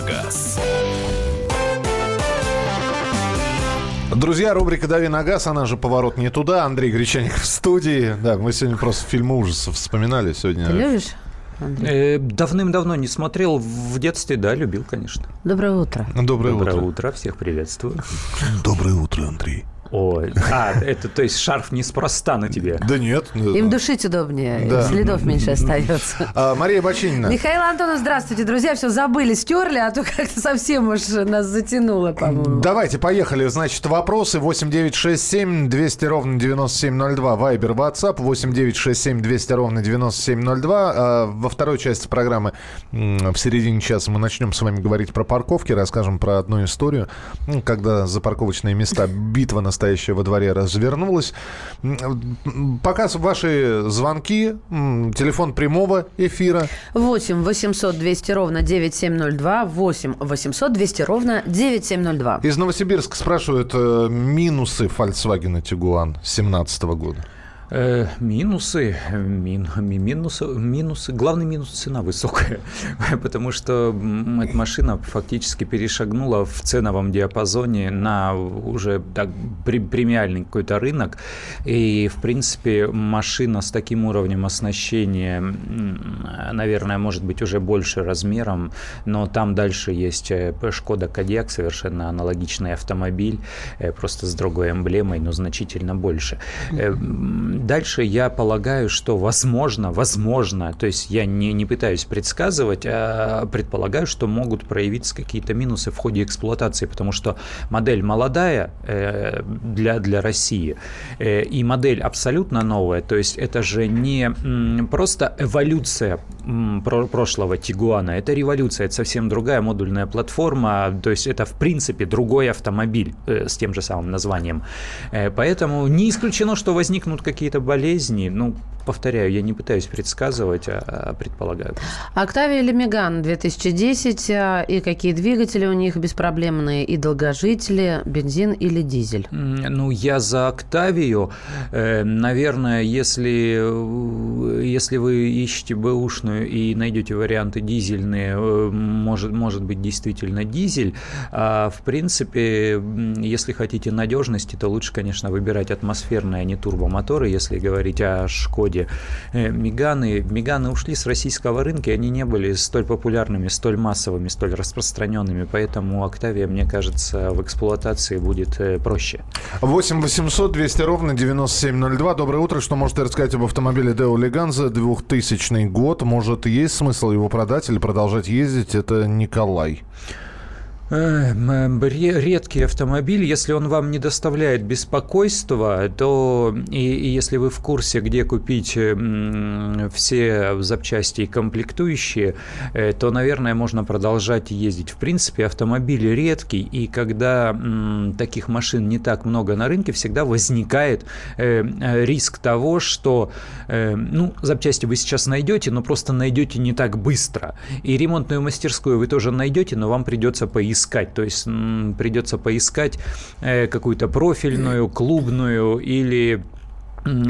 на газ». Друзья, рубрика «Дави на газ», она же «Поворот не туда». Андрей Гречаник в студии. Да, мы сегодня просто фильмы ужасов вспоминали сегодня. Ты любишь? Э, Давным-давно не смотрел. В детстве, да, любил, конечно. Доброе утро. Доброе, Доброе утро. утро, всех приветствую. Доброе утро, Андрей. Ой, а, это, то есть шарф неспроста на тебе. Да нет. Им душить удобнее, Да. следов меньше остается. А, Мария Бочинина. Михаил Антонов, здравствуйте, друзья. Все забыли, стерли, а то как-то совсем уж нас затянуло, по-моему. Давайте, поехали. Значит, вопросы 8967 200 ровно 9702. Вайбер, WhatsApp 8967 200 ровно 9702. А, Во второй части программы в середине часа мы начнем с вами говорить про парковки, расскажем про одну историю, когда за парковочные места битва настоящая во дворе развернулась. Пока ваши звонки, телефон прямого эфира 8 800 200 ровно 9702. 8 800 200 ровно 9702. Из Новосибирска спрашивают э, минусы Volkswagen Tiguan 2017 года. Э, минусы, мин, ми- минусы, минусы. Главный минус цена высокая, потому что эта машина фактически перешагнула в ценовом диапазоне на уже так пре- премиальный какой-то рынок. И, в принципе, машина с таким уровнем оснащения, наверное, может быть уже больше размером, но там дальше есть э, Шкода Кодиак, совершенно аналогичный автомобиль, э, просто с другой эмблемой, но значительно больше. Дальше я полагаю, что возможно, возможно, то есть я не, не пытаюсь предсказывать, а предполагаю, что могут проявиться какие-то минусы в ходе эксплуатации, потому что модель молодая э, для, для России, э, и модель абсолютно новая, то есть это же не просто эволюция про- прошлого Тигуана, это революция, это совсем другая модульная платформа, то есть это в принципе другой автомобиль э, с тем же самым названием. Поэтому не исключено, что возникнут какие-то болезни. Ну, повторяю, я не пытаюсь предсказывать, а а предполагаю. Октавия или Меган 2010 а, и какие двигатели у них беспроблемные и долгожители, бензин или дизель? Ну, я за Октавию. Э, Наверное, если, э, если вы ищете бэушную и найдете варианты дизельные, э, может, может быть действительно дизель. А в принципе, если хотите надежности, то лучше, конечно, выбирать атмосферные, а не турбомоторы, если говорить о Шкоде. Э, Меганы, Меганы ушли с российского рынка, и они не были столь популярными, столь массовыми, столь распространенными, поэтому Октавия, мне кажется, в эксплуатации будет э, проще. 8 800 200 ровно 9702. Доброе утро. Что можете рассказать об автомобиле Deo Leganza 2000 год? Может, есть смысл его продать или продолжать ездить? Это Николай. Э, Редкий автомобиль, если он вам не доставляет беспокойства, то и, и если вы в курсе, где купить м, все запчасти и комплектующие, э, то, наверное, можно продолжать ездить. В принципе, автомобиль редкий, и когда таких машин не так много на рынке, всегда возникает э, э, риск того, что э, ну, запчасти вы сейчас найдете, но просто найдете не так быстро. И ремонтную мастерскую вы тоже найдете, но вам придется поискать. То есть придется поискать э, какую-то профильную, клубную или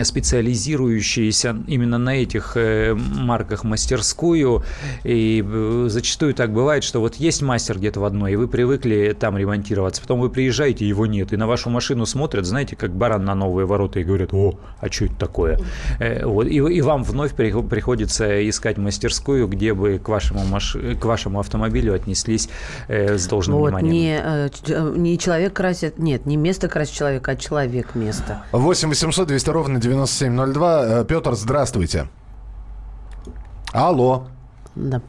специализирующиеся именно на этих э, марках мастерскую. И э, зачастую так бывает, что вот есть мастер где-то в одной, и вы привыкли там ремонтироваться. Потом вы приезжаете, его нет. И на вашу машину смотрят, знаете, как баран на новые ворота, и говорят, о, а что это такое? Э, вот, и, и вам вновь прих- приходится искать мастерскую, где бы к вашему, маш... к вашему автомобилю отнеслись с должным Вот, вниманием. не, не человек красит, нет, не место красит человека, а человек место. 8 800 200 ровно 9702. Э, Петр, здравствуйте. Алло. Да.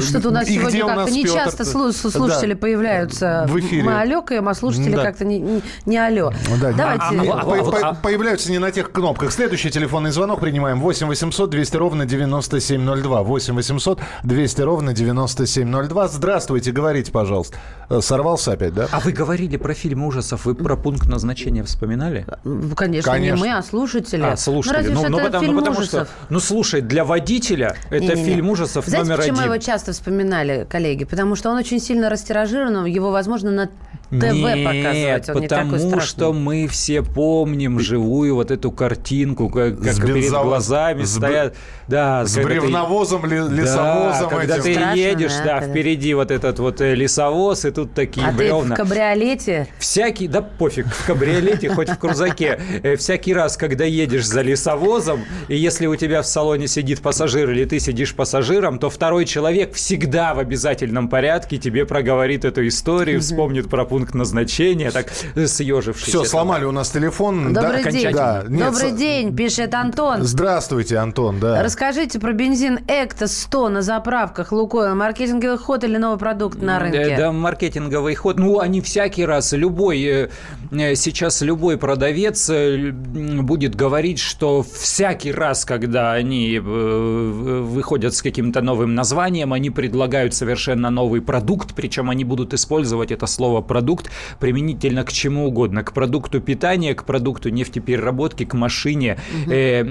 Что-то у нас И сегодня у как-то не часто слу- слушатели Да. появляются. В эфире. Мы алёкаем, а слушатели Да. как-то не, не, не алё. Да, Давайте. а- а- а- по- а- по- а- появляются не на тех кнопках. Следующий телефонный звонок принимаем. 8 800 200 ровно 9702. 8 800 200 ровно 9702. Здравствуйте, говорите, пожалуйста. Э, Сорвался опять, да? А вы говорили про фильм ужасов, вы про пункт назначения вспоминали? Ну, Конечно, Конечно. не мы, а слушатели. А, слушатели. Ну, разве Ну, что ну, потому, фильм ну, потому ужасов. что, ну, слушай, для водителя это Не-не-не. фильм ужасов Знаете, номер почему его часто вспоминали, коллеги? Потому что он очень сильно растиражирован, его, возможно, на ТВ Нет, показывать. Он не такой потому страшный. что мы все помним живую вот эту картинку, как, как С перед глазами с б- стоят. Да, С когда ты- бревновозом, ли- лесовозом Да, когда этим. ты Страшно, едешь, да, да, когда- впереди вот этот вот э, лесовоз, и тут такие А ты в кабриолете? Всякий, да пофиг, в кабриолете, хоть в крузаке. Э, Всякий раз, когда едешь за лесовозом, и если у тебя в салоне сидит пассажир или ты сидишь пассажиром, то второй человек всегда в обязательном порядке тебе проговорит эту историю, вспомнит про пункт назначения, так съежившись. Все, сломали у нас телефон. Добрый да, день. Да, нет, Добрый с- день, пишет Антон. Здравствуйте, Антон, да. Расскажите про бензин Экто 100 на заправках Лукойл. Маркетинговый ход или новый продукт на рынке? Да, да, маркетинговый ход. Ну, они всякий раз, любой, э, сейчас любой продавец э, будет говорить, что всякий раз, когда они э, выходят с каким-то новым названием, они предлагают совершенно новый продукт, причем они будут использовать это слово «продукт» применительно к чему угодно, к продукту питания, к продукту нефтепереработки, к машине. Э,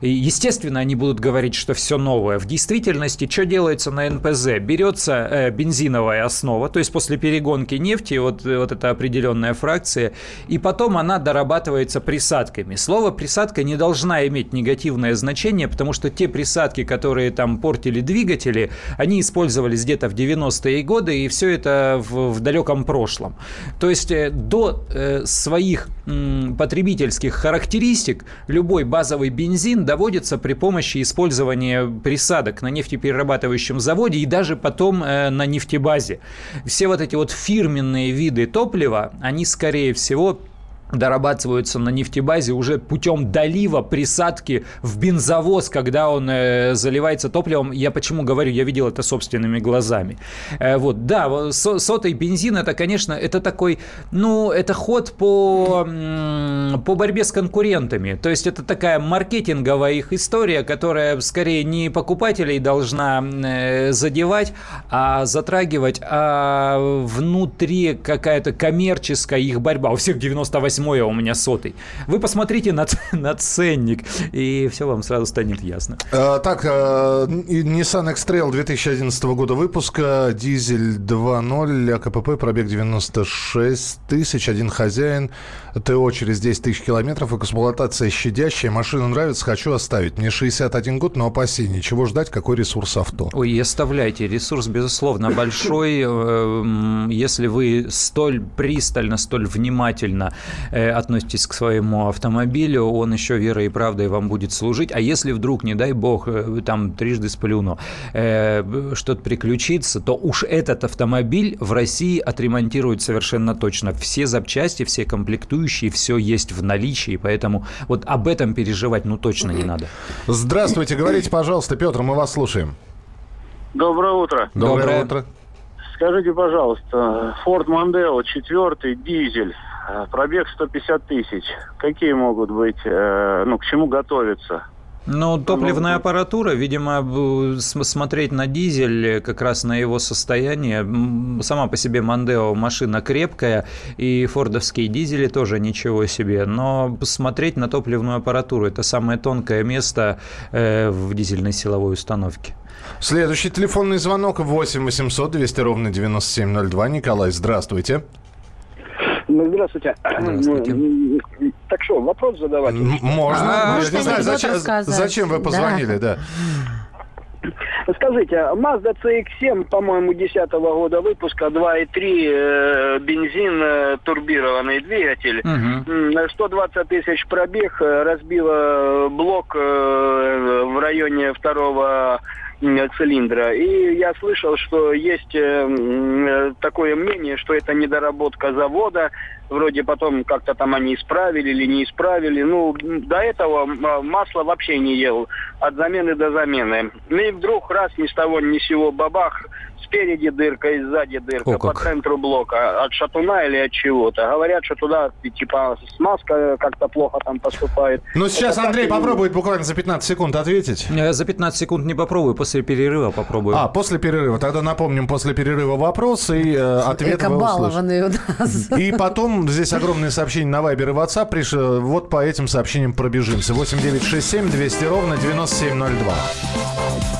и, Естественно, они будут говорить, что все новое. В действительности, что делается на НПЗ? Берется э, бензиновая основа, то есть после перегонки нефти, вот, э, вот эта определенная фракция, и потом она дорабатывается присадками. Слово «присадка» не должна иметь негативное значение, потому что те присадки, которые там портили двигатели, они использовались где-то в 90-е годы, и все это в, в далеком прошлом. То есть э, до э, своих м, потребительских характеристик любой базовый бензин доводится при помощи использования присадок на нефтеперерабатывающем заводе и даже потом э, на нефтебазе. Все вот эти вот фирменные виды топлива, они скорее всего дорабатываются на нефтебазе уже путем долива присадки в бензовоз, когда он э, заливается топливом. Я почему говорю, я видел это собственными глазами. Э, вот, да, со- сотый бензин это, конечно, это такой, ну, это ход по, по борьбе с конкурентами. То есть это такая маркетинговая их история, которая скорее не покупателей должна э, задевать, а затрагивать, а внутри какая-то коммерческая их борьба. У всех 98 а у меня сотый. Вы посмотрите на, на ценник, и все вам сразу станет ясно. Э, Так, и Nissan X-Trail 2011 года выпуска, дизель 2.0, АКПП, пробег 96 тысяч, один хозяин, ТО через 10 тысяч километров, эксплуатация щадящая, машина нравится, хочу оставить. Мне 61 год, но опасений. Чего ждать, какой ресурс авто? Ой, и оставляйте. Ресурс, безусловно, большой. Э, Если вы столь пристально, столь внимательно э, относитесь к своему автомобилю, он еще верой и правдой вам будет служить. А если вдруг, не дай бог, э, там трижды сплюну, что-то приключится, то уж этот автомобиль в России отремонтируют совершенно точно. Все запчасти, все комплектующие, все есть в наличии, поэтому вот об этом переживать ну точно не надо. Здравствуйте, говорите, пожалуйста, Петр, мы вас слушаем. Доброе утро. Доброе, Доброе. утро. Скажите, пожалуйста, Ford Mondeo, четвертый, дизель, э, пробег 150 тысяч. Какие могут быть, э, ну, к чему готовиться? Ну, топливная аппаратура, видимо, смотреть на дизель, э, как раз на его состояние. Сама по себе Мандео машина крепкая, и фордовские дизели тоже ничего себе. Но посмотреть на топливную аппаратуру – это самое тонкое место э, в дизельной силовой установке. Следующий телефонный звонок 8 800 200 ровно 9702. Николай, здравствуйте. Ну, здравствуйте. Здравствуйте. Так что, вопрос задавать? Можно. А, не знаю, зачем, зачем вы Да. позвонили, да. Скажите, Mazda CX-7, по-моему, 10 года выпуска, 2.3 э, бензин, э, турбированный двигатель. М, 120 тысяч пробег, э, разбила блок э, в районе второго цилиндра. И я слышал, что есть э, э, такое мнение, что это недоработка завода. Вроде потом как-то там они исправили или не исправили. Ну, до этого масло вообще не ел. От замены до замены. Ну и вдруг раз ни с того ни с сего бабах, спереди дырка и сзади дырка О, по как. центру блока. От шатуна или от чего-то. Говорят, что туда типа смазка как-то плохо там поступает. Ну, сейчас Это Андрей так попробует буквально за 15 секунд ответить. Э, За 15 секунд не попробую, после перерыва попробую. А, после перерыва. Тогда напомним, после перерыва вопрос и э, ответ вы у нас. И потом здесь огромные сообщения на Вайбер и WhatsApp. Приш... Вот по этим сообщениям пробежимся. 8967 200 ровно 9702.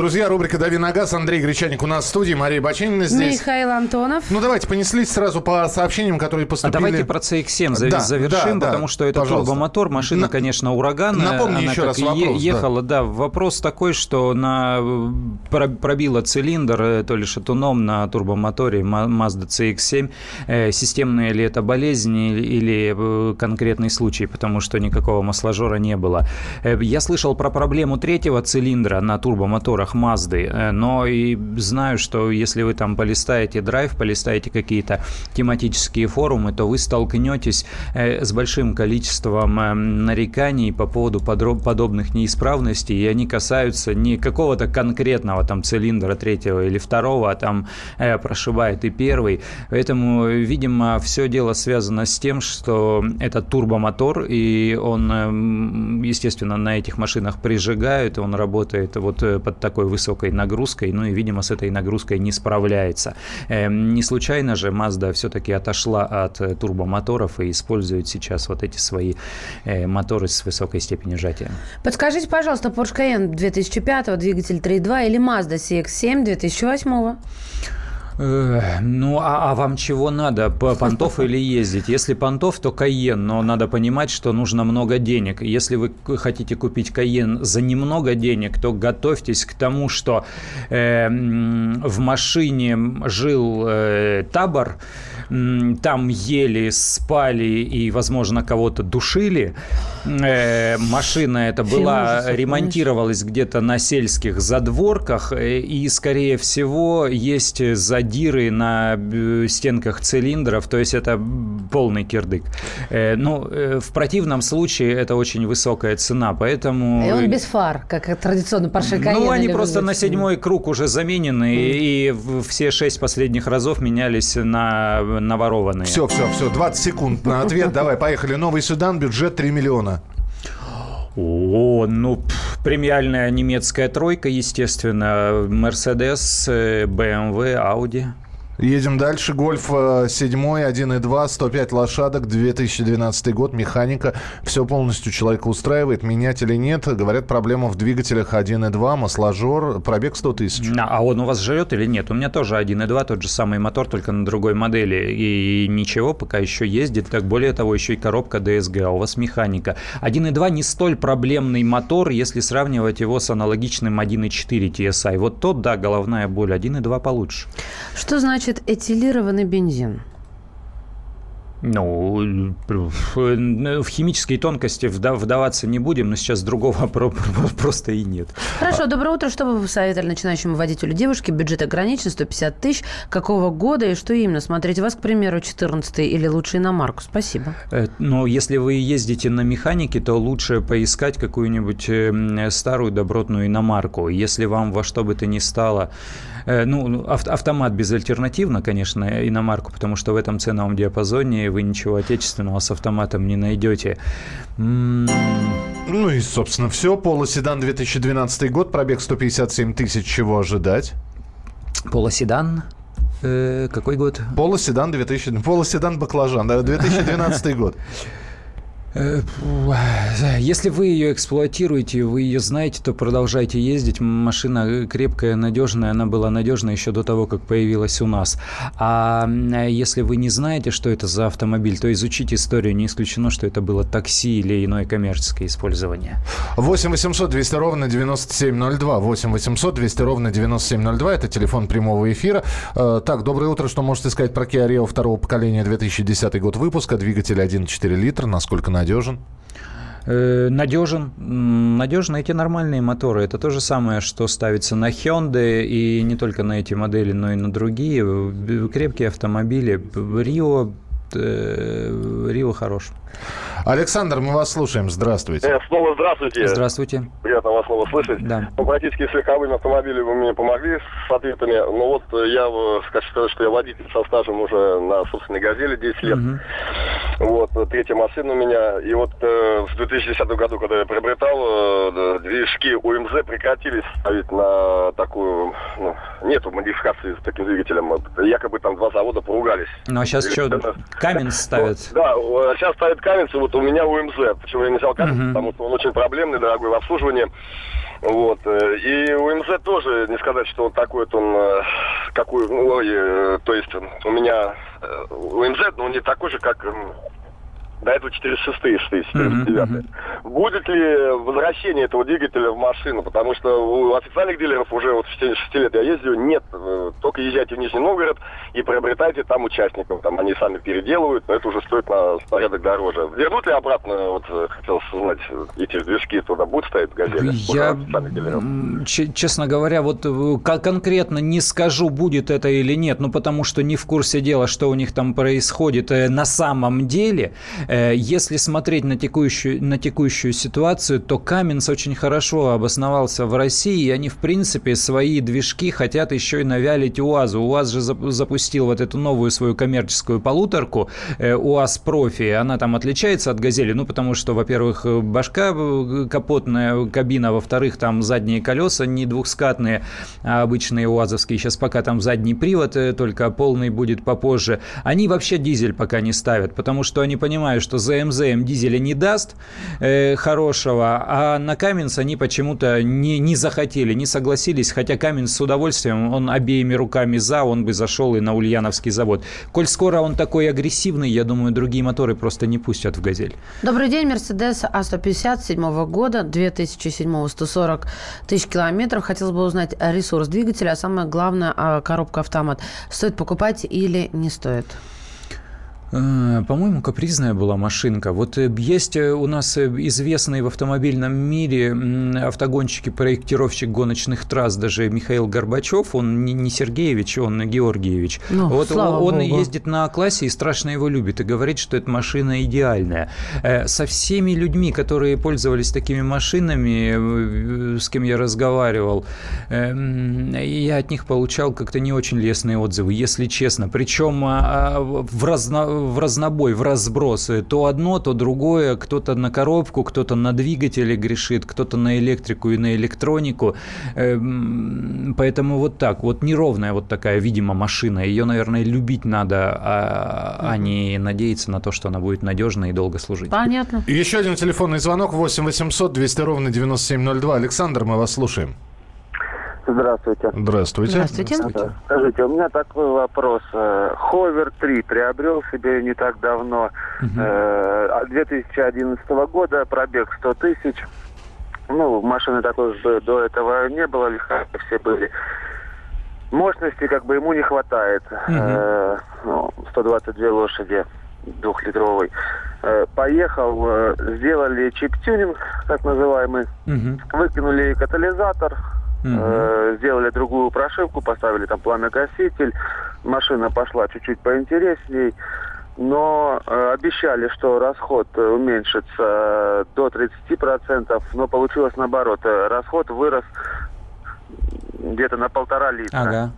Друзья, рубрика «Дави на газ». Андрей Гречаник у нас в студии, Мария Баченина здесь. Михаил Антонов. Ну, давайте понеслись сразу по сообщениям, которые поступили. А давайте про CX-7 да, завершим, да, потому что это пожалуйста. турбомотор. Машина, на... конечно, ураганная. Напомни Она еще раз вопрос. Ехала, да. да. Вопрос такой, что на... пробила цилиндр э, то ли шатуном на турбомоторе Mazda CX-7. Э, системная ли это болезнь или э, конкретный случай, потому что никакого масложора не было. Я слышал про проблему третьего цилиндра на турбомоторе моторах Mazda, э, но и знаю, что если вы там полистаете драйв, полистаете какие-то тематические форумы, то вы столкнетесь э, с большим количеством э, нареканий по поводу подобных неисправностей, и они касаются не какого-то конкретного там цилиндра третьего или второго, а там прошибает и первый. Поэтому, видимо, все дело связано с тем, что это турбомотор, и он, естественно, на этих машинах прижигают, он работает вот под такой высокой нагрузкой, ну и, видимо, с этой нагрузкой не справляется. Эм, не случайно же Mazda все-таки отошла от э, турбомоторов и использует сейчас вот эти свои э, моторы с высокой степенью сжатия. Подскажите, пожалуйста, Porsche Cayenne 2005, двигатель 3.2 или Mazda CX-7 2008? Ну, а, а вам чего надо? Понтов или ездить? Если понтов, то Кайен, но надо понимать, что нужно много денег. Если вы хотите купить Кайен за немного денег, то готовьтесь к тому, что э, в машине жил э, табор, там ели, спали и, возможно, кого-то душили. Э, машина эта была, ремонтировалась где-то на сельских задворках, э, и, скорее всего, есть задиры на э, стенках цилиндров, то есть это полный кирдык. Ну, в противном случае это очень высокая цена, поэтому... И он без фар, как традиционно Porsche Cayenne. Ну, они просто на седьмой круг уже заменены, mm. и все шесть последних разов менялись на наворованные. Все, все, все, 20 секунд на ответ. Давай, поехали. Новый седан, бюджет 3 миллиона. О, ну, премиальная немецкая тройка, естественно. Mercedes, BMW, Audi. Едем дальше. Гольф 7, 1.2, 105 лошадок, 2012 год, механика. Все полностью человека устраивает. Менять или нет? Говорят, проблема в двигателях 1.2, масложор, пробег 100 тысяч. А он у вас живет или нет? У меня тоже 1.2, тот же самый мотор, только на другой модели. И ничего, пока еще ездит. Так более того, еще и коробка DSG, а у вас механика. 1.2 не столь проблемный мотор, если сравнивать его с аналогичным 1.4 TSI. Вот тот, да, головная боль. 1.2 получше. Что значит значит этилированный бензин? Ну, в химические тонкости вдаваться не будем, но сейчас другого просто и нет. Хорошо, доброе утро. Что бы вы посоветовали начинающему водителю девушки? Бюджет ограничен, 150 тысяч. Какого года и что именно? Смотреть вас, к примеру, 14 или лучше иномарку? Спасибо. Э, но если вы ездите на механике, то лучше поискать какую-нибудь эм, старую добротную иномарку. Если вам во что бы то ни стало ну, автомат безальтернативно, конечно, иномарку, потому что в этом ценовом диапазоне вы ничего отечественного с автоматом не найдете. Ну и, собственно, все. Полоседан 2012 год, пробег 157 тысяч. Чего ожидать? Полоседан? Э, какой год? Полоседан 2000... Полоседан баклажан, да, 2012 год. Э, если вы ее эксплуатируете, вы ее знаете, то продолжайте ездить. Машина крепкая, надежная. Она была надежна еще до того, как появилась у нас. А если вы не знаете, что это за автомобиль, то изучите историю. Не исключено, что это было такси или иное коммерческое использование. 8 800 200 ровно 9702. 8 800 200 ровно 9702. Это телефон прямого эфира. Э, так, доброе утро. Что можете сказать про Kia Rio второго поколения 2010 год выпуска? Двигатель 1,4 литра. Насколько надежен? Э, надежен. Надежны эти нормальные моторы. Это то же самое, что ставится на Hyundai и не только на эти модели, но и на другие. Крепкие автомобили. Рио э, Рио хорош. Александр, мы вас слушаем. Здравствуйте. Э, снова здравствуйте. Здравствуйте. Приятно вас снова слышать. Да. Ну, практически с легковыми автомобилями вы мне помогли с ответами. Но вот э, я э, хочу сказать, что я водитель со стажем уже на собственной «Газели» 10 лет. Мгм. Вот, э, третья машина у меня. И вот э, в 2010 году, когда я приобретал, э, движки УМЗ прекратили ставить на такую... Ну, нету модификации с таким двигателем. Якобы там два завода поругались. Ну а сейчас что, это- Каменс ставят? Ну, да, э, сейчас ставят Каменс, и вот у меня УМЗ. Почему я не взял Каменс? Мгм. Потому что он очень проблемный, дорогой в обслуживании. Вот. э, И УМЗ тоже, не сказать, что он такой вот он, э, какой, ну, то есть у меня УМЗ, но он не такой же, как до этого 406 стоит, 409. Мгм, Будет ли возвращение этого двигателя в машину? Потому что у официальных дилеров уже вот в течение 6 лет я ездил, нет. Э, Только езжайте в Нижний Новгород и приобретайте там участников. Там они сами переделывают, но это уже стоит на порядок дороже. Вернут ли обратно, вот э, хотел узнать, э, эти движки туда будут стоять в газели? Я, честно говоря, вот ко- конкретно не скажу, будет это или нет, ну потому что не в курсе дела, что у них там происходит на самом деле. Э, Если смотреть на текущую, на текущую ситуацию, то Каменс очень хорошо обосновался в России, и они, в принципе, свои движки хотят еще и навялить УАЗу. УАЗ же зап- запустил вот эту новую свою коммерческую полуторку, э, УАЗ Профи. Она там отличается от «Газели», ну, потому что, во-первых, э, башка капотная, кабина, во-вторых, там задние колеса не двухскатные, а обычные УАЗовские. Сейчас пока там задний привод, только полный будет попозже. Они вообще дизель пока не ставят, потому что они понимают, что ЗМЗ им дизеля не даст э, хорошего, а на Каменс они почему-то не, не захотели, не согласились, хотя Каменс с удовольствием, он обеими руками за, он бы зашел и на Ульяновский завод. Коль скоро он такой агрессивный, я думаю, другие моторы просто не пустят в «Газель». Добрый день, Мерседес А150 седьмого года, 2007 140 тысяч километров. Хотелось бы узнать ресурс двигателя, а самое главное, а, коробка автомат. Стоит покупать или не стоит? Э, По-моему, капризная была машинка. Вот э, есть э, у нас э, известный в автомобильном мире м, автогонщик-проектировщик гоночных трасс, даже Михаил Горбачев, он не Сергеевич, он Георгиевич. Ну, вот он богу. ездит на классе и страшно его любит, и говорит, что эта машина идеальная. Со всеми людьми, которые пользовались такими машинами, с кем я разговаривал, я от них получал как-то не очень лестные отзывы, если честно. Причем а, а, в, разно, в разнобой, в разброс. Э, То одно, то другое. Кто-то на коробку, кто-то на двигатели грешит, кто-то на электрику и на электронику. Э, м, Поэтому вот так. Вот неровная вот такая, видимо, машина. Ее, наверное, любить надо, а, а не надеяться на то, что она будет надежной и долго служить. Понятно. Еще один телефонный звонок 8 800 200 ровно 9702. Александр, мы вас слушаем. Здравствуйте. Здравствуйте. Здравствуйте. Да. Скажите, у меня такой вопрос. Э, Ховер 3 приобрел себе не так давно. Э, от 2011 года, пробег 100 тысяч. Ну, машины такой же до этого не было, легковые все были. Мощности как бы ему не хватает. Э, ну, 122 лошади двухлитровый. Э, поехал, э, сделали чип-тюнинг, так называемый. Мгм. Выкинули катализатор, Мгм. э, сделали другую прошивку, поставили там пламя-гаситель. Машина пошла чуть-чуть поинтересней. Но э, обещали, что расход э, уменьшится э, до 30%, но получилось наоборот. Расход вырос где-то на полтора литра.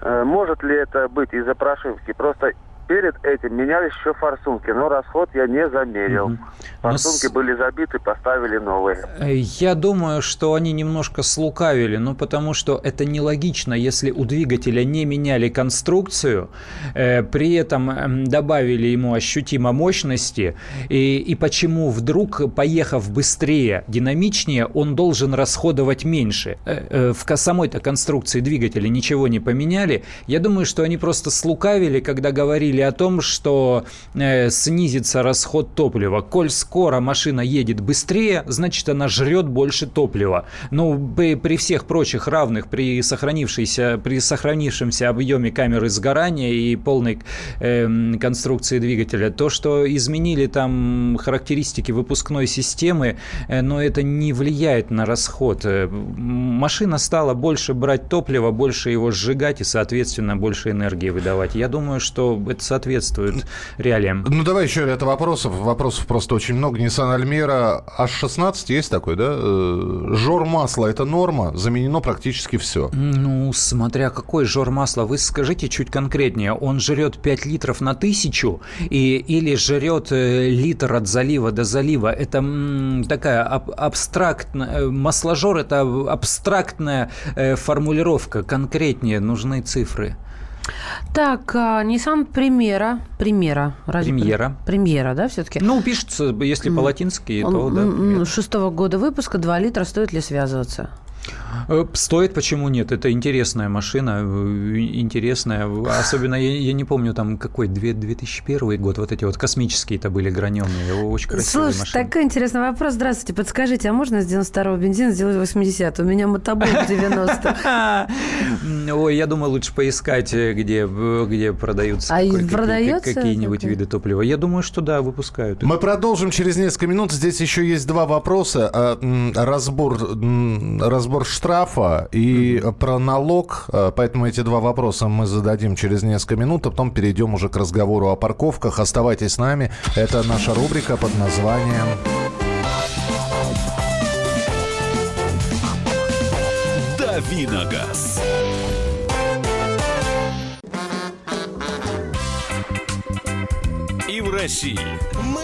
Ага. Может ли это быть из-за прошивки? Просто перед этим менялись еще форсунки, но расход я не замерил. Но Форсунки с- были забиты, поставили новые. Э, Я думаю, что они немножко слукавили, ну потому что это нелогично, если у двигателя не меняли конструкцию, э, при этом эм, добавили ему ощутимо мощности, и, и почему вдруг, поехав быстрее, динамичнее, он должен расходовать меньше. Э, э, В самой-то конструкции двигателя ничего не поменяли. Я думаю, что они просто слукавили, когда говорили о том, что э, снизится расход топлива. Коль скоро машина едет быстрее, значит она жрет больше топлива. Ну, при, при всех прочих равных, при сохранившейся, при сохранившемся объеме камеры сгорания и полной эм, конструкции двигателя, то, что изменили там характеристики выпускной системы, э, но это не влияет на расход. Э, Машина стала больше брать топлива, больше его сжигать и, соответственно, больше энергии выдавать. Я думаю, что это соответствует реалиям. Ну, давай еще ряд вопросов. Вопросов просто очень много. Nissan Almera H16 есть такой, да? Э, жор масла – это норма? Заменено практически все. Ну, смотря какой жор масла. Вы скажите чуть конкретнее. Он жрет 5 литров на тысячу и, или жрет э, литр от залива до залива? Это м, такая аб абстрактная... Э, масложор – это абстрактная э, формулировка. Конкретнее нужны цифры. Так, а, Nissan Примера. Примера. Разве Премьера. Премьера, да, все-таки? Ну, пишется, если по-латински, то да. Шестого года выпуска, 2 литра, стоит ли связываться? Э, стоит, почему нет? Это интересная машина, э, интересная. Особенно, я, я не помню, там какой, 2001 год, вот эти вот космические-то были граненые, очень красивые Слушай, машины. такой интересный вопрос. Здравствуйте, подскажите, а можно с 92-го бензина сделать 80? У меня мотоблок 90 Ой, я думаю, лучше поискать, э, где, где продаются а какие-нибудь виды топлива. Я думаю, что да, выпускают. Мы продолжим через несколько минут. Здесь еще есть два вопроса. А, разбор, разбор штрафа и mm-hmm. про налог. Э, поэтому эти два вопроса мы зададим через несколько минут, а потом перейдем уже к разговору о парковках. Оставайтесь с нами. Это наша рубрика под названием... Давиногаз. И в России. Мысли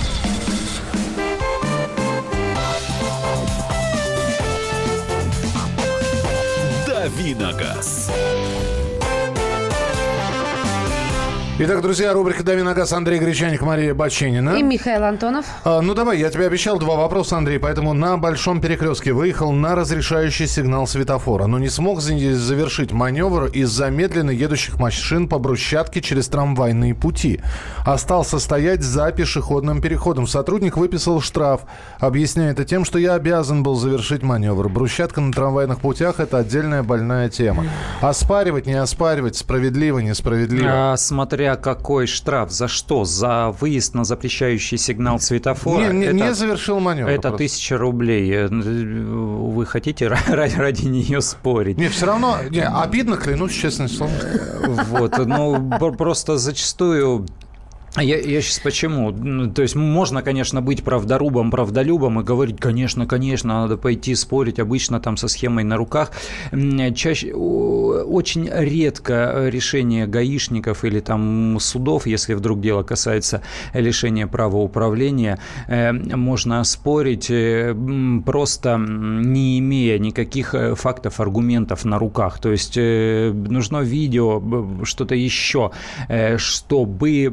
Давиногаз. Итак, друзья, рубрика «Дави на газ» Андрей Гречаник, Мария Баченина. И Михаил Антонов. А, ну, давай, я тебе обещал два вопроса, Андрей, поэтому на Большом Перекрестке выехал на разрешающий сигнал светофора, но не смог завершить маневр из-за медленно едущих машин по брусчатке через трамвайные пути. Остался стоять за пешеходным переходом. Сотрудник выписал штраф, объясняя это тем, что я обязан был завершить маневр. Брусчатка на трамвайных путях – это отдельная больная тема. Оспаривать, не оспаривать, справедливо, несправедливо. А, смотря какой штраф? За что? За выезд на запрещающий сигнал светофора? Не, не, это, не завершил маневр. Это тысяча рублей. Э, вы хотите ради, ради нее спорить? Не, все равно не, обидно, клянусь честным словом. Вот, ну, просто зачастую я, я сейчас почему? То есть можно, конечно, быть правдорубом, правдолюбом и говорить, конечно, конечно, надо пойти спорить обычно там со схемой на руках. Чаще, очень редко решение гаишников или там судов, если вдруг дело касается лишения права управления, э, можно спорить э, просто не имея никаких э, фактов, аргументов на руках. То есть нужно видео, что-то еще, чтобы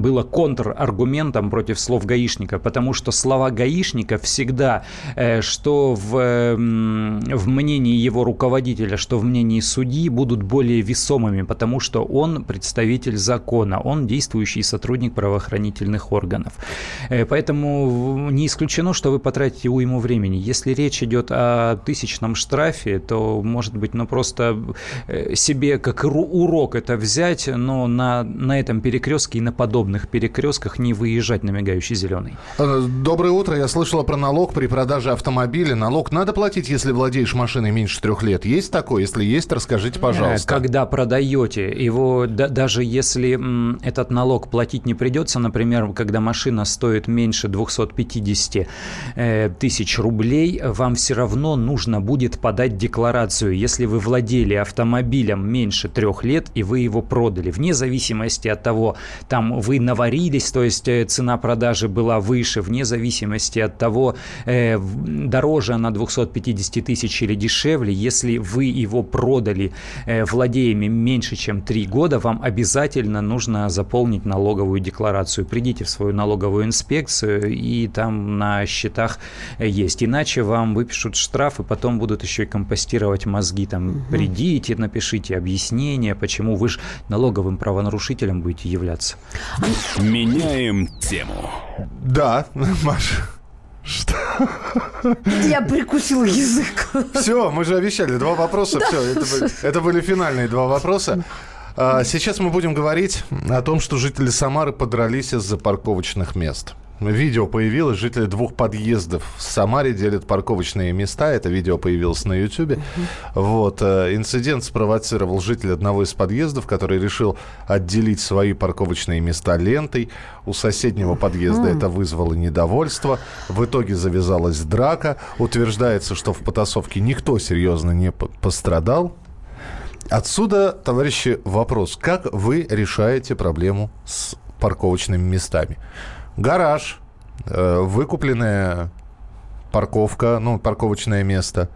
было контраргументом против слов гаишника, потому что слова гаишника всегда, э, что в, в мнении его руководителя, что в мнении судьи, будут более весомыми, потому что он представитель закона, он действующий сотрудник правоохранительных органов. Э, поэтому не исключено, что вы потратите уйму времени. Если речь идет о тысячном штрафе, то, может быть, ну просто э, себе как урок это взять, но на, на этом перекрестке и на подобных перекрестках не выезжать на мигающий зеленый. Э, доброе утро. Я слышала про налог при продаже автомобиля. Налог надо платить, если владеешь машиной меньше трех лет. Есть такое? Если есть, расскажите, э, пожалуйста. Когда продаете его, да, даже если м, этот налог платить не придется, например, когда машина стоит меньше 250 э, тысяч рублей, вам все равно нужно будет подать декларацию, если вы владели автомобилем меньше трех лет и вы его продали, вне зависимости от того, там вы наварились, то есть э, цена продажи была выше, вне зависимости от того, э, дороже она 250 тысяч или дешевле, если вы его продали э, владеями меньше, чем 3 года, вам обязательно нужно заполнить налоговую декларацию. Придите в свою налоговую инспекцию, и там на счетах есть. Иначе вам выпишут штраф, и потом будут еще и компостировать мозги. Там, угу. придите, напишите объяснение, почему вы же налоговым правонарушителем будете являться. Меняем тему. Да, Маша. Что? Я прикусил язык. Все, мы же обещали. Два вопроса. Да. Все, это, были, это были финальные два вопроса. А, сейчас мы будем говорить о том, что жители Самары подрались из-за парковочных мест. Видео появилось, жители двух подъездов в Самаре делят парковочные места. Это видео появилось на YouTube. Uh-huh. Вот. Э, инцидент спровоцировал житель одного из подъездов, который решил отделить свои парковочные места лентой. У соседнего подъезда это вызвало недовольство. В итоге завязалась драка. Утверждается, что в потасовке никто серьезно не пострадал. Отсюда, товарищи, вопрос. Как вы решаете проблему с парковочными местами? Гараж, э, выкупленная парковка, ну, парковочное место,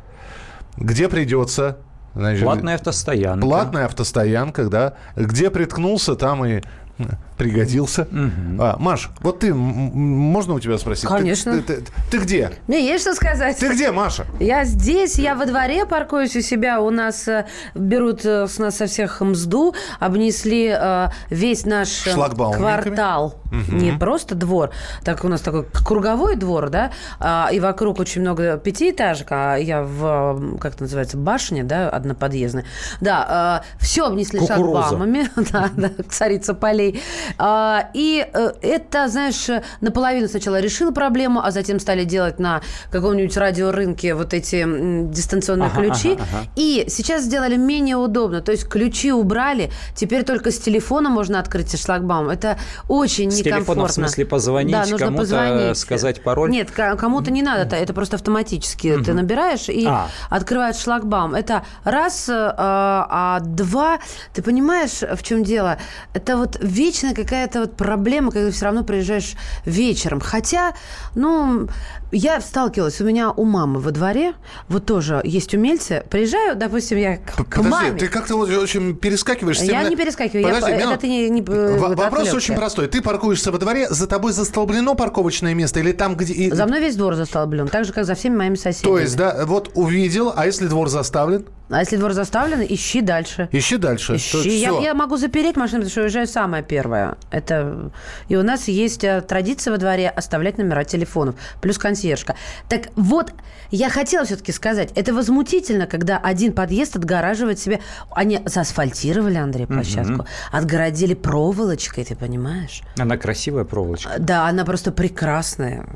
где придется... Значит, платная автостоянка. Платная автостоянка, да. Где приткнулся, там и Пригодился. Угу. А, Маш, вот ты, можно у тебя спросить? Конечно. Ты, ты, ты, ты где? Мне есть что сказать. Ты где, Маша? Я здесь, я во дворе паркуюсь у себя. У нас э, берут э, с нас со всех мзду, обнесли э, весь наш квартал. Угу. Не просто двор, так у нас такой круговой двор, да, а, и вокруг очень много пятиэтажек, а я в, как это называется, башне, да, одноподъездной. Да, все обнесли Кукуруза. шлагбаумами, да, да, царица полей рублей. А, и э, это, знаешь, наполовину сначала решил проблему, а затем стали делать на каком-нибудь радиорынке вот эти дистанционные ага, ключи. Ага, ага. И сейчас сделали менее удобно. То есть ключи убрали, теперь только с телефона можно открыть шлагбаум. Это очень с некомфортно. С телефона, в смысле, позвонить да, кому-то, позвонить. сказать пароль? Нет, кому-то не надо, это просто автоматически угу. ты набираешь и а. открываешь шлагбаум. Это раз, а, а два, ты понимаешь, в чем дело? Это вот вечно какая-то вот проблема, когда все равно приезжаешь вечером. Хотя, ну, я сталкивалась, у меня у мамы во дворе, вот тоже есть умельцы. Приезжаю, допустим, я к Подожди, маме. ты как-то вот очень перескакиваешь. Я не перескакиваю, Подожди, я, это ты не, не Вопрос очень простой. Ты паркуешься во дворе, за тобой застолблено парковочное место или там, где... За мной весь двор застолблен, так же, как за всеми моими соседями. То есть, да, вот увидел, а если двор заставлен? А если двор заставлен, ищи дальше. Ищи дальше. Ищи. Я, я могу запереть машину, потому что уезжаю самая первая. Это... И у нас есть э, традиция во дворе оставлять номера телефонов. Плюс консьержка. Так вот, я хотела все-таки сказать, это возмутительно, когда один подъезд отгораживает себе... Они заасфальтировали, Андрей, площадку, угу. отгородили проволочкой, ты понимаешь? Она красивая проволочка. Да, она просто прекрасная.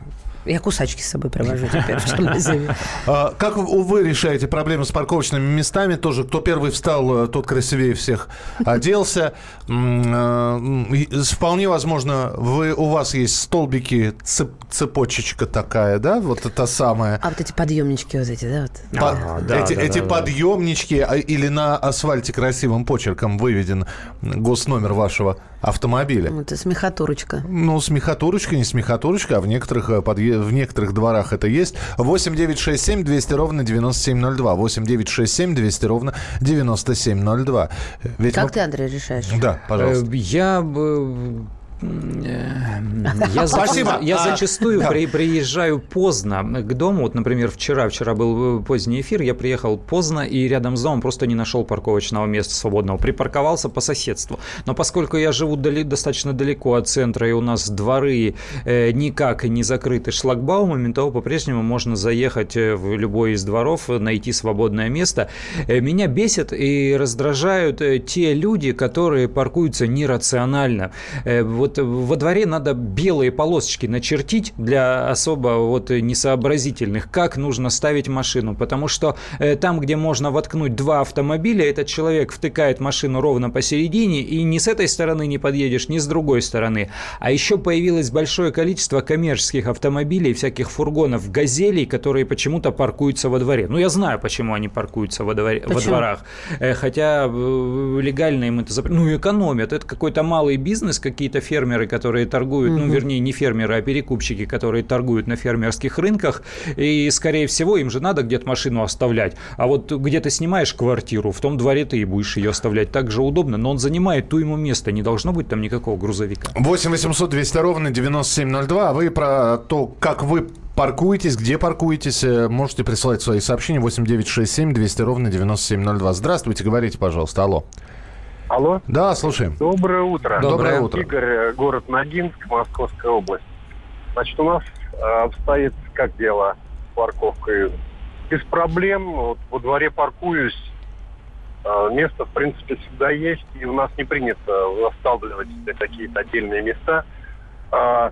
Я кусачки с собой привожу теперь в Шамазеве. А, как вы решаете проблемы с парковочными местами? Тоже кто первый встал, э, тот красивее всех оделся. Э, вполне возможно, вы, у вас есть столбики, цеп, цепочечка такая, да? Вот это самая. А вот эти подъемнички вот эти, да? Вот. По, а, да эти да, эти да, подъемнички а, или на асфальте красивым почерком выведен госномер вашего автомобиля. Это смехотурочка. Ну, смехотурочка, не смехотурочка, а в некоторых э, подъездах в некоторых дворах это есть. 8 9 6 7 200 ровно 9702. 8 9 6 7 200 ровно 9702. Ведь как мы... ты, Андрей, решаешь? Да, пожалуйста. Э, я я, Спасибо. я а, зачастую да. при, приезжаю поздно к дому. Вот, например, вчера, вчера был поздний эфир, я приехал поздно и рядом с домом просто не нашел парковочного места свободного. Припарковался по соседству. Но поскольку я живу дали, достаточно далеко от центра, и у нас дворы э, никак не закрыты шлагбаумами, то по-прежнему можно заехать э, в любой из дворов, найти свободное место. Э, меня бесит и раздражают э, те люди, которые паркуются нерационально. Э, вот вот во дворе надо белые полосочки начертить для особо вот несообразительных, как нужно ставить машину, потому что э, там, где можно воткнуть два автомобиля, этот человек втыкает машину ровно посередине, и ни с этой стороны не подъедешь, ни с другой стороны. А еще появилось большое количество коммерческих автомобилей, всяких фургонов, газелей, которые почему-то паркуются во дворе. Ну, я знаю, почему они паркуются во, дворе, во дворах. Э, хотя э, легально им это запрещено. Ну, экономят. Это какой-то малый бизнес, какие-то фермеры, которые торгуют, угу. ну, вернее, не фермеры, а перекупщики, которые торгуют на фермерских рынках. И, скорее всего, им же надо где-то машину оставлять. А вот где ты снимаешь квартиру, в том дворе ты и будешь ее оставлять. Так же удобно, но он занимает ту ему место. Не должно быть там никакого грузовика. 8 800 200 ровно 9702. А вы про то, как вы паркуетесь, где паркуетесь, э, можете присылать свои сообщения 8967 200 ровно 9702. Здравствуйте, говорите, пожалуйста. Алло. Алло. Да, слушаем. Доброе утро. Доброе утро. Игорь, город Ногинск, Московская область. Значит, у нас э, обстоит как дело с парковкой? Без проблем. Вот во дворе паркуюсь. Э, место, в принципе, всегда есть. И у нас не принято восстанавливать какие-то отдельные места. Э,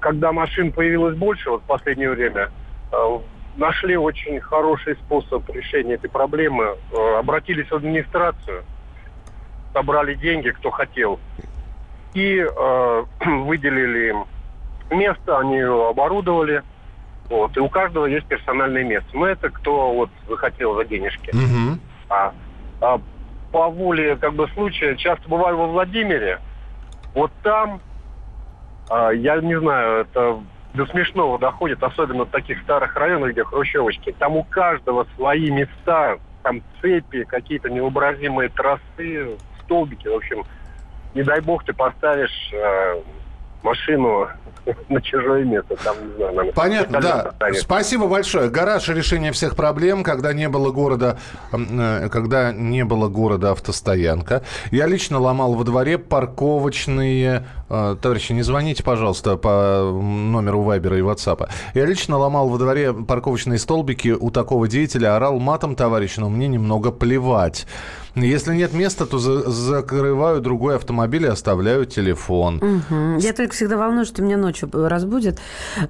когда машин появилось больше вот в последнее время, нашли очень хороший способ решения этой проблемы. Обратились в администрацию, собрали деньги, кто хотел, и э, выделили им место, они его оборудовали. Вот, и у каждого есть персональное место. Но это кто вот захотел за денежки. Угу. А, а по воле как бы случая часто бываю во Владимире. Вот там а, я не знаю, это до смешного доходит, особенно в таких старых районах, где хрущевочки. Там у каждого свои места, там цепи, какие-то невообразимые трассы, столбики. В общем, не дай бог ты поставишь э, машину на чужое место. Там, не знаю, наверное, Понятно, да. Поставить. Спасибо большое. Гараж решение всех проблем, когда не было города, э, когда не было города автостоянка. Я лично ломал во дворе парковочные... Э, товарищи, не звоните, пожалуйста, по номеру Вайбера и Ватсапа. Я лично ломал во дворе парковочные столбики у такого деятеля, орал матом товарищ, но мне немного плевать. Если нет места, то за закрываю другой автомобиль и оставляю телефон. Угу. Я только всегда волнуюсь, что меня ночью разбудят.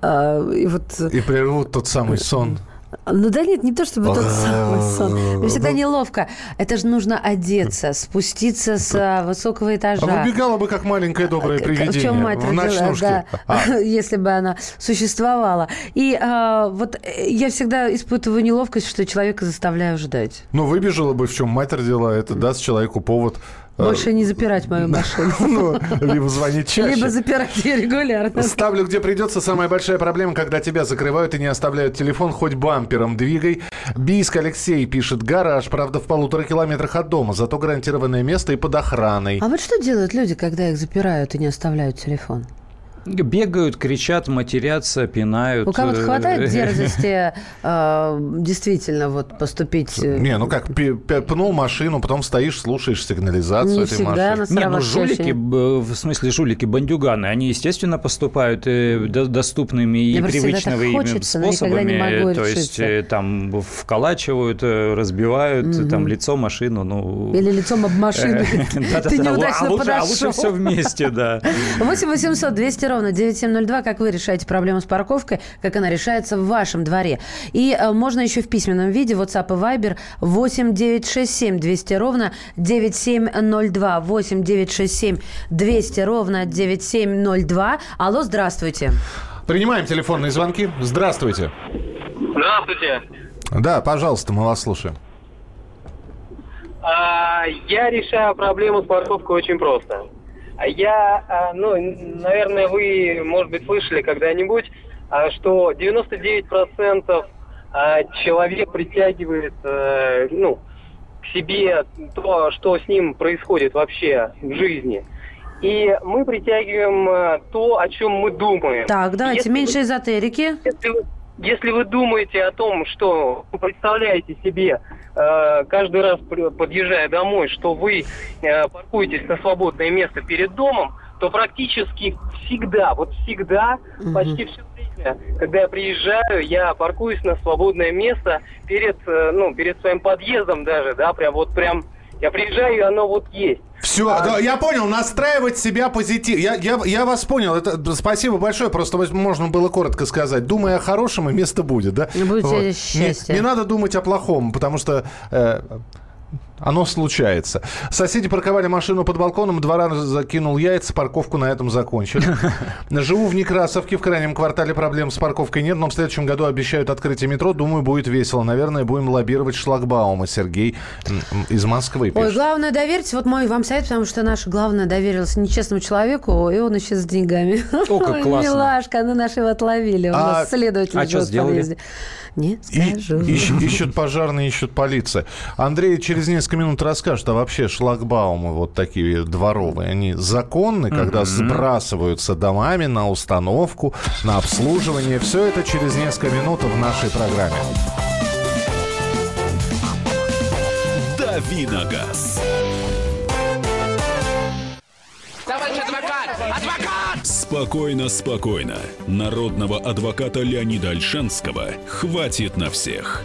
Э, и, вот... и прервут тот самый сон. Ну да нет, не то чтобы тот самый сон. Мне всегда неловко. Это же нужно одеться, спуститься с а, высокого этажа. А выбегала бы как маленькое доброе привидение. В чем мать в ночнушке. Да, а. если бы она существовала. И а, вот э, я всегда испытываю неловкость, что человека заставляю ждать. Ну, выбежала бы, в чем мать родила. Это даст человеку повод больше не запирать мою машину. Ну, либо звонить чаще. Либо запирать ее регулярно. Ставлю, где придется. Самая большая проблема, когда тебя закрывают и не оставляют телефон, хоть бампером двигай. Бийск Алексей пишет. Гараж, правда, в полутора километрах от дома, зато гарантированное место и под охраной. А вот что делают люди, когда их запирают и не оставляют телефон? Бегают, кричат, матерятся, пинают. У кого-то хватает э, дерзости э, действительно вот поступить... Э, не, ну как, пнул машину, потом стоишь, слушаешь сигнализацию не этой всегда машины. Не, ну жулики, в смысле жулики, бандюганы, они, естественно, поступают доступными и привычными хочется, способами. То есть там вколачивают, разбивают там лицо, машину. Ну... Или лицом об машину. Ты неудачно а подошел. А лучше все вместе, да. 8 800 200 ровно 9702. Как вы решаете проблему с парковкой, как она решается в вашем дворе. И э, можно еще в письменном виде WhatsApp и Viber 8 967 200 ровно 9702. 8 967 200 ровно 9702. Алло, здравствуйте. Принимаем телефонные звонки. Здравствуйте. Здравствуйте. Да, пожалуйста, мы вас слушаем. А, я решаю проблему с парковкой очень просто. Я, а, ну, наверное, вы, может быть, слышали когда-нибудь, а, что 99% а, человек притягивает, э, ну, к себе то, что с ним происходит вообще в жизни. И мы притягиваем то, о чем мы думаем. Так, давайте, если меньше вы, эзотерики. Если вы, если вы думаете о том, что вы представляете себе Э, каждый раз подъезжая домой, что вы э, паркуетесь на свободное место перед домом, то практически всегда, вот всегда, угу. почти все время, когда я приезжаю, я паркуюсь на свободное место перед, э, ну, перед своим подъездом даже, да, прям вот прям Я приезжаю, и оно вот есть. Все, а... я понял, настраивать себя позитив. Я, я, я вас понял. Это, спасибо большое. Просто можно было коротко сказать. Думай о хорошем, и место будет, да? Будет вот. счастье. Не, не надо думать о плохом, потому что... Э, оно случается. Соседи парковали машину под балконом, два раза закинул яйца, парковку на этом закончили. Живу в Некрасовке, в крайнем квартале проблем с парковкой нет, но в следующем году обещают открытие метро. Думаю, будет весело. Наверное, будем лоббировать шлагбаума. Сергей из Москвы пишет. Ой, главное доверьте. Вот мой вам совет, потому что наш главное доверился нечестному человеку, и он еще с деньгами. О, как классно. Милашка, ну наши его отловили. У а нас следователь а что сделали? Не скажу. И, ищут, ищут пожарные, ищут полиция. Андрей через несколько минут расскажет, а вообще шлагбаумы вот такие дворовые, они законны, когда сбрасываются домами на установку, на обслуживание. Все это через несколько минут в нашей программе. Давиногаз. Товарищ адвокат! Адвокат! Спокойно, спокойно. Народного адвоката Леонида Альшанского хватит на всех.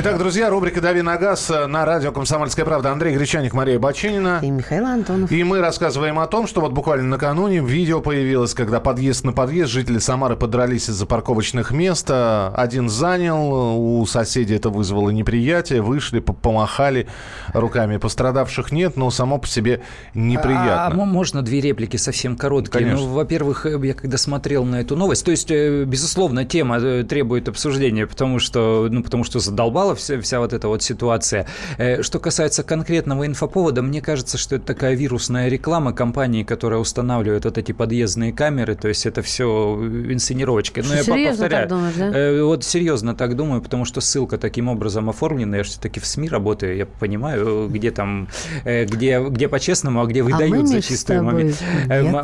Итак, друзья, рубрика «Дави на газ» на радио «Комсомольская правда». Андрей Гречаник, Мария Бачинина. И Михаил Антонов. И мы рассказываем о том, что вот буквально накануне видео появилось, когда подъезд на подъезд, жители Самары подрались из-за парковочных мест. Один занял, у соседей это вызвало неприятие, вышли, помахали руками. Пострадавших нет, но само по себе неприятно. А, а можно две реплики совсем короткие? Конечно. Ну, во-первых, я когда смотрел на эту новость, то есть, э, безусловно, тема э, требует обсуждения, потому что, ну, потому что задолбал волновала вся, вся вот эта вот ситуация. Э, что касается конкретного инфоповода, мне кажется, что это такая вирусная реклама компании, которая устанавливает вот эти подъездные камеры, то есть это все инсценировочка. Но я серьезно повторяю, так думаешь, да? Э, вот серьезно так думаю, потому что ссылка таким образом оформлена, я все-таки в СМИ работаю, я понимаю, где там, э, где, где по-честному, а где выдают а за чистую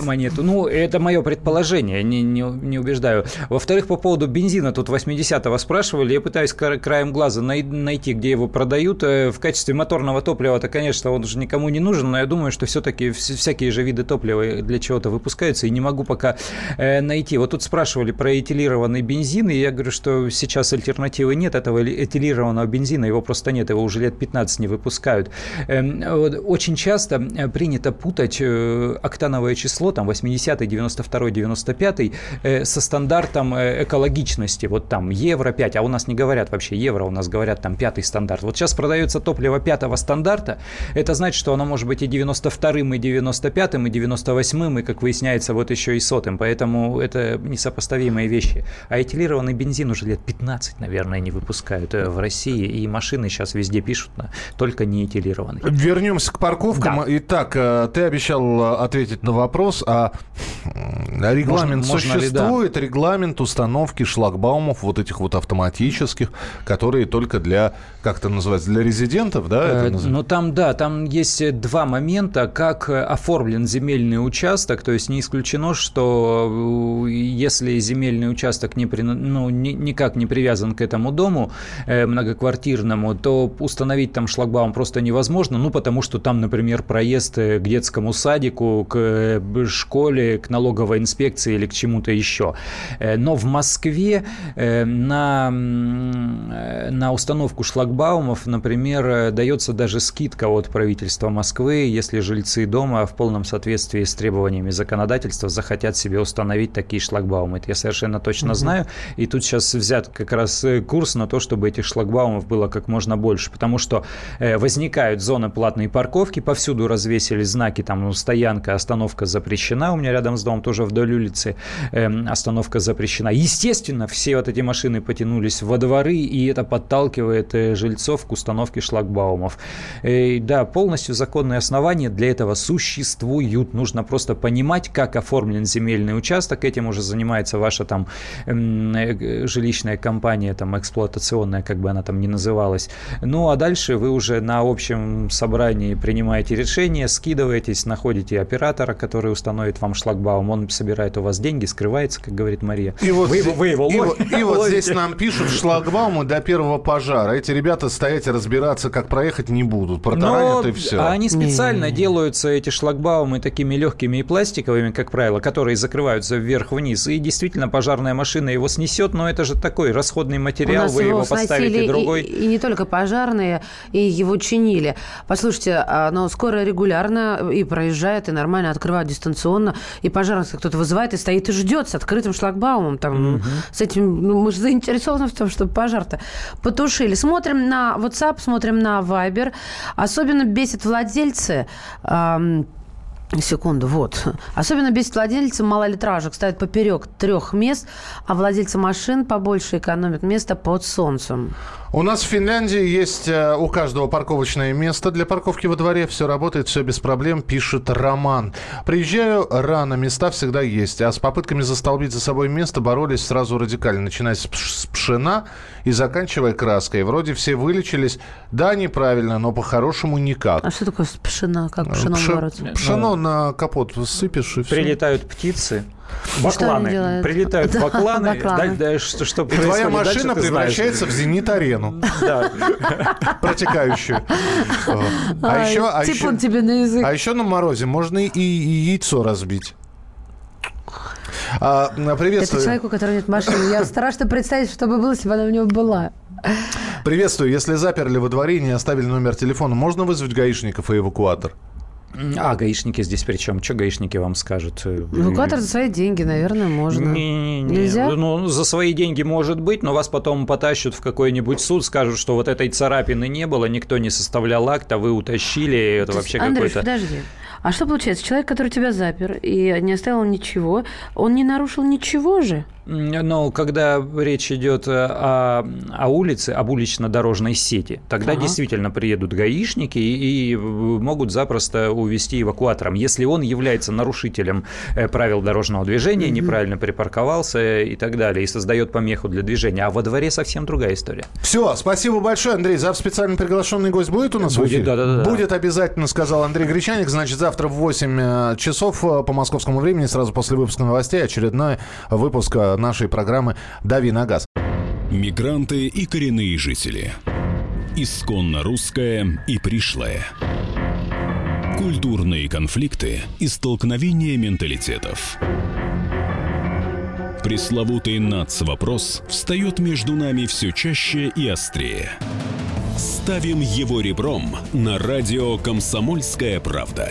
монету. Ну, это мое предположение, не, не, не убеждаю. Во-вторых, по поводу бензина, тут 80-го спрашивали, я пытаюсь краем глаза найти, где его продают. Э, в качестве моторного топлива-то, конечно, он уже никому не нужен, но я думаю, что все-таки всякие же виды топлива для чего-то выпускаются, и не могу пока э, найти. Вот тут спрашивали про этилированный бензин, и я говорю, что сейчас альтернативы нет этого этилированного бензина, его просто нет, его уже лет 15 не выпускают. Эм, очень часто э, принято путать октановое число, там 80 92 95 со стандартом экологичности, вот там евро 5, а у нас не говорят вообще евро, у нас говорят там пятый стандарт. Вот сейчас продается топливо пятого стандарта. Это значит, что оно может быть и 92-м, и 95-м, и 98-м, и, как выясняется, вот еще и сотым. Поэтому это несопоставимые вещи. А этилированный бензин уже лет 15, наверное, не выпускают э, в России. И машины сейчас везде пишут, только не этилированный. Вернемся к парковкам. Да. Итак, э, ты обещал э, ответить на вопрос, а регламент можно, существует? Можно ли, да? Регламент установки шлагбаумов вот этих вот автоматических, которые только только для, как это называется, для резидентов, да? Э, ну, там, да, там есть два момента, как оформлен земельный участок, то есть не исключено, что э, если земельный участок не, ну, ни, никак не привязан к этому дому э, многоквартирному, то установить там шлагбаум просто невозможно, ну, потому что там, например, проезд к детскому садику, к школе, к налоговой инспекции или к чему-то еще. Но в Москве на, на установку шлагбаумов, например, э, дается даже скидка от правительства Москвы, если жильцы дома в полном соответствии с требованиями законодательства захотят себе установить такие шлагбаумы. Это я совершенно точно угу. знаю. И тут сейчас взят как раз э, курс на то, чтобы этих шлагбаумов было как можно больше, потому что э, возникают зоны платной парковки, повсюду развесили знаки, там ну, стоянка, остановка запрещена, у меня рядом с домом тоже вдоль улицы э, остановка запрещена. Естественно, все вот эти машины потянулись во дворы, и это подталкивает подталкивает э, жильцов к установке шлагбаумов. И, да, полностью законные основания для этого существуют. Нужно просто понимать, как оформлен земельный участок. Этим уже занимается ваша там э, жилищная компания, там эксплуатационная, как бы она там ни называлась. Ну, а дальше вы уже на общем собрании принимаете решение, скидываетесь, находите оператора, который установит вам шлагбаум, он собирает у вас деньги, скрывается, как говорит Мария. И вот, вы, вы его и, ловите. и вот здесь нам пишут шлагбаумы до первого пожара. Эти ребята стоять и разбираться, как проехать, не будут. Протаранят Но и все. А они специально делаются, эти шлагбаумы, такими легкими и пластиковыми, как правило, которые закрываются вверх-вниз. И действительно, пожарная машина его снесет, но это же такой расходный материал, вы его, поставите и, другой. И, и не только пожарные, и его чинили. Послушайте, но скоро регулярно и проезжает, и нормально открывают дистанционно, и пожарных кто-то вызывает и стоит и ждет с открытым шлагбаумом. Там, Мгм. С этим, ну, мы же заинтересованы в том, чтобы пожар-то потушили. Смотрим на WhatsApp, смотрим на Viber. Особенно бесит владельцы... ам, Секунду, вот. Особенно бесит владельцы малолитражек. Ставят поперек трех мест, а владельцы машин побольше экономят место под солнцем. У нас в Финляндии есть э, у каждого парковочное место для парковки во дворе. Все работает, все без проблем, пишет Роман. Приезжаю рано, места всегда есть. А с попытками застолбить за собой место боролись сразу радикально. Начиная с, пш- пшена и заканчивая краской. Вроде все вылечились. Да, неправильно, но по-хорошему никак. А что такое пшена? Как пшеном Пше- бороться? Пшено на капот сыпешь и все. Прилетают птицы. Бакланы. Прилетают Да, бакланы. бакланы. Да, да, что, что И твоя дальше, машина знаешь. превращается в зенит-арену. Да. Протекающую. А еще, а, типун тебе на язык. а еще на морозе можно и, яйцо разбить. А, Это приветствую. человеку, у которого нет машины. Я страшно представить, что бы было, если бы она у него была. Приветствую. Если заперли во дворе и не оставили номер телефона, можно вызвать гаишников и эвакуатор? А, гаишники здесь при чем? Что гаишники вам скажут? Эвакуатор за свои деньги, наверное, можно. Не-не-не. Нельзя? Ну, за свои деньги может быть, но вас потом потащат в какой-нибудь суд, скажут, что вот этой царапины не было, никто не составлял акт, а вы утащили, это То вообще Андрюш, какой-то... подожди. А что получается? Человек, который тебя запер и не оставил ничего, он не нарушил ничего же? Но когда речь идет э, о, о улице, об улично-дорожной сети, тогда Ага. действительно приедут гаишники и, и могут запросто увести эвакуатором. Если он является нарушителем э, правил дорожного движения, Мгм. неправильно припарковался э, и так далее, и создает помеху для движения. А во дворе совсем другая история. Все, спасибо большое, Андрей. Завтра специально приглашенный гость будет у нас в Будет, эфире? да-да-да. Будет обязательно, сказал Андрей Гречаник. Значит, завтра в 8 э, часов э, по московскому времени, сразу после выпуска новостей, очередной выпуск э, нашей программы «Дави на газ». Мигранты и коренные жители. Исконно русская и пришлая. Культурные конфликты и столкновения менталитетов. Пресловутый НАЦ-вопрос встает между нами все чаще и острее. Ставим его ребром на радио «Комсомольская правда».